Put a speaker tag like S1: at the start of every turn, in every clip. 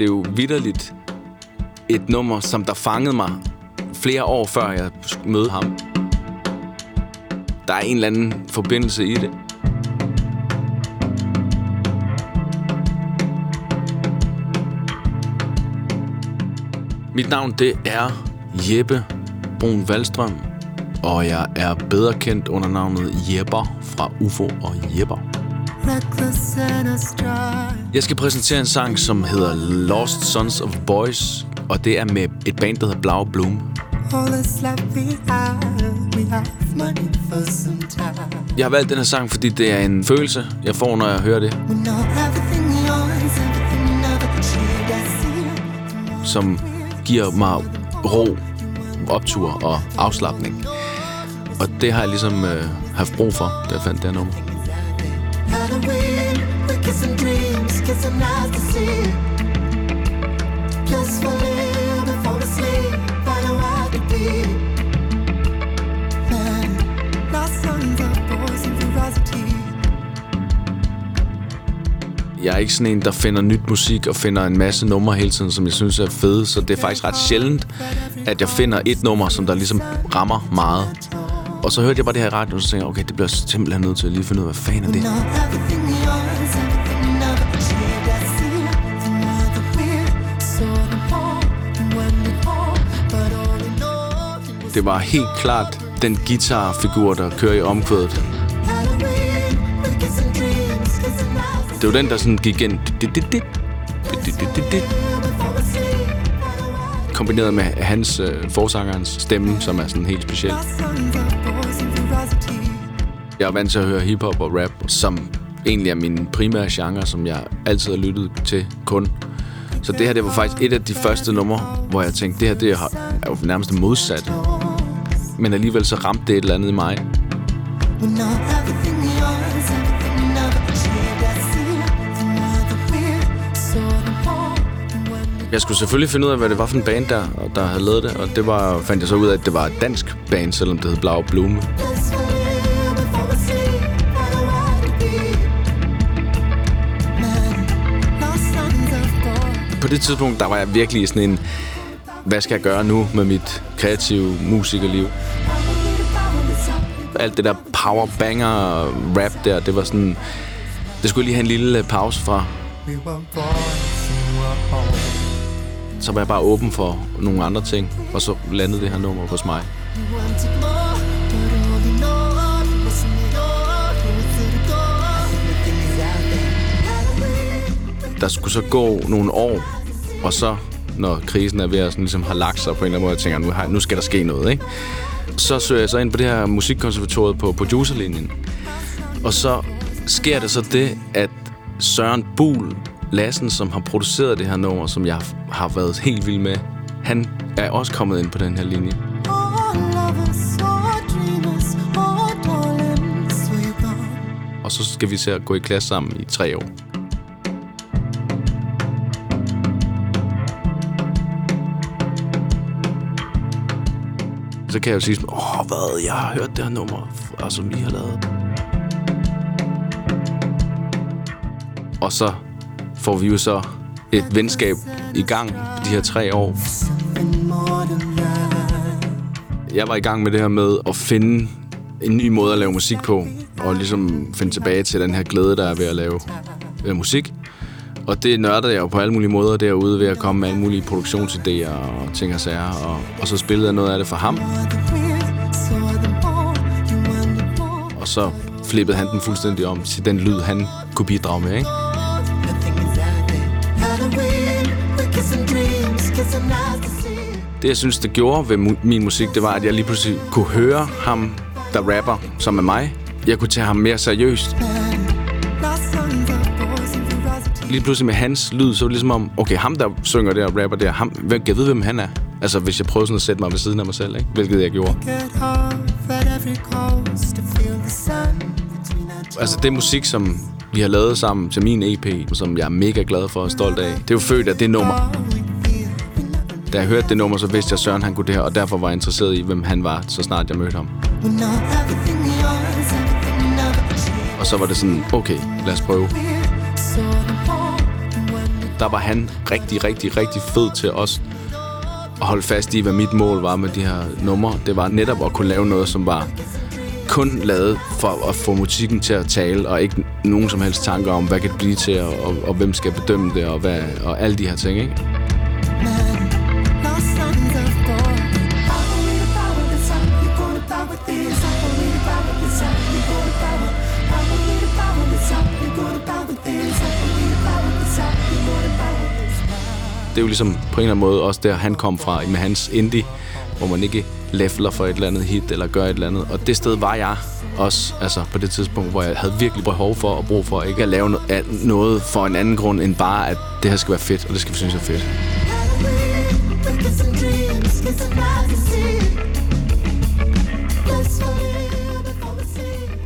S1: det er jo vidderligt et nummer, som der fangede mig flere år før jeg mødte ham. Der er en eller anden forbindelse i det. Mit navn det er Jeppe Brun Valstrøm, og jeg er bedre kendt under navnet Jepper fra UFO og Jepper. Jeg skal præsentere en sang, som hedder Lost Sons of Boys, og det er med et band, der hedder Blau Bloom. Jeg har valgt den her sang, fordi det er en følelse, jeg får, når jeg hører det. Som giver mig ro, optur og afslappning. Og det har jeg ligesom øh, haft brug for, da jeg fandt det her nummer. Halloween, we're kissing dreams, kissing eyes to see. Just for before we sleep, find out what to be. Man, lost sons of boys and ferocity. Jeg er ikke sådan en, der finder nyt musik og finder en masse numre hele tiden, som jeg synes er fede. Så det er faktisk ret sjældent, at jeg finder et nummer, som der ligesom rammer meget. Og så hørte jeg bare det her i radioen, og så tænkte jeg, okay, det bliver simpelthen nødt til at lige finde ud af, hvad fanden er det? Det var helt klart den guitarfigur, der kører i omkvædet. Det var den, der sådan gik ind. Kombineret med hans øh, forsangerens stemme, som er sådan helt speciel. Jeg er vant til at høre hiphop og rap, som egentlig er min primære genre, som jeg altid har lyttet til kun. Så det her, det var faktisk et af de første numre, hvor jeg tænkte, det her det er jo nærmest modsat. Men alligevel så ramte det et eller andet i mig. Jeg skulle selvfølgelig finde ud af, hvad det var for en band, der, der havde lavet det. Og det var, fandt jeg så ud af, at det var et dansk band, selvom det hed Blau Blume. På det tidspunkt, der var jeg virkelig sådan en, hvad skal jeg gøre nu med mit kreative musikerliv? Alt det der power banger rap der, det var sådan, det skulle lige have en lille øh, pause fra. Så var jeg bare åben for nogle andre ting, og så landede det her nummer hos mig. Der skulle så gå nogle år, og så, når krisen er ved at sådan, ligesom have lagt sig på en eller anden måde, tænker nu, nu, nu skal der ske noget, ikke? Så søger jeg så ind på det her musikkonservatoriet på producerlinjen. Og så sker det så det, at Søren Bul Lassen, som har produceret det her nummer, som jeg har været helt vild med, han er også kommet ind på den her linje. Og så skal vi se at gå i klasse sammen i tre år. Så kan jeg jo sige sådan, åh, hvad, jeg har hørt det her nummer, altså, som I har lavet. Og så får vi jo så et venskab i gang de her tre år. Jeg var i gang med det her med at finde en ny måde at lave musik på, og ligesom finde tilbage til den her glæde, der er ved at lave øh, musik. Og det nørdede jeg jo på alle mulige måder derude ved at komme med alle mulige produktionsidéer og ting og sager. Og, og så spillede jeg noget af det for ham. Og så flippede han den fuldstændig om til den lyd, han kunne bidrage med, ikke? Det, jeg synes, det gjorde ved mu- min musik, det var, at jeg lige pludselig kunne høre ham, der rapper, som er mig. Jeg kunne tage ham mere seriøst. Lige pludselig med hans lyd, så var det ligesom om, okay, ham der synger der og rapper der, ham, hvem, jeg ved, hvem han er. Altså, hvis jeg prøver sådan at sætte mig ved siden af mig selv, ikke? hvilket jeg gjorde. Altså, det musik, som vi har lavet sammen til min EP, som jeg er mega glad for og stolt af, det er jo født af det nummer. Da jeg hørte det nummer, så vidste jeg, at Søren han kunne det her, og derfor var jeg interesseret i, hvem han var, så snart jeg mødte ham. Og så var det sådan, okay, lad os prøve der var han rigtig, rigtig, rigtig fed til os at holde fast i, hvad mit mål var med de her numre. Det var netop at kunne lave noget, som var kun lavet for at få musikken til at tale, og ikke nogen som helst tanker om, hvad kan det blive til, og, og, og hvem skal bedømme det, og, hvad, og alle de her ting, ikke? Det er jo ligesom på en eller anden måde også der, han kom fra med hans indie, hvor man ikke leveler for et eller andet hit eller gør et eller andet. Og det sted var jeg også altså på det tidspunkt, hvor jeg havde virkelig behov for og brug for ikke at lave noget for en anden grund end bare, at det her skal være fedt, og det skal vi synes er fedt.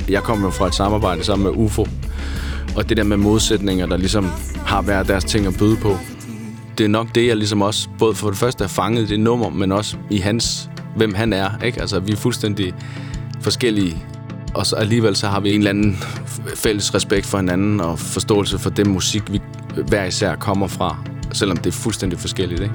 S1: Jeg kommer fra et samarbejde sammen med UFO, og det der med modsætninger, der ligesom har været deres ting at byde på, det er nok det, jeg ligesom også, både for det første har fanget det nummer, men også i hans, hvem han er. Ikke? Altså, vi er fuldstændig forskellige, og så alligevel så har vi en eller anden fælles respekt for hinanden og forståelse for den musik, vi hver især kommer fra, selvom det er fuldstændig forskelligt. Ikke?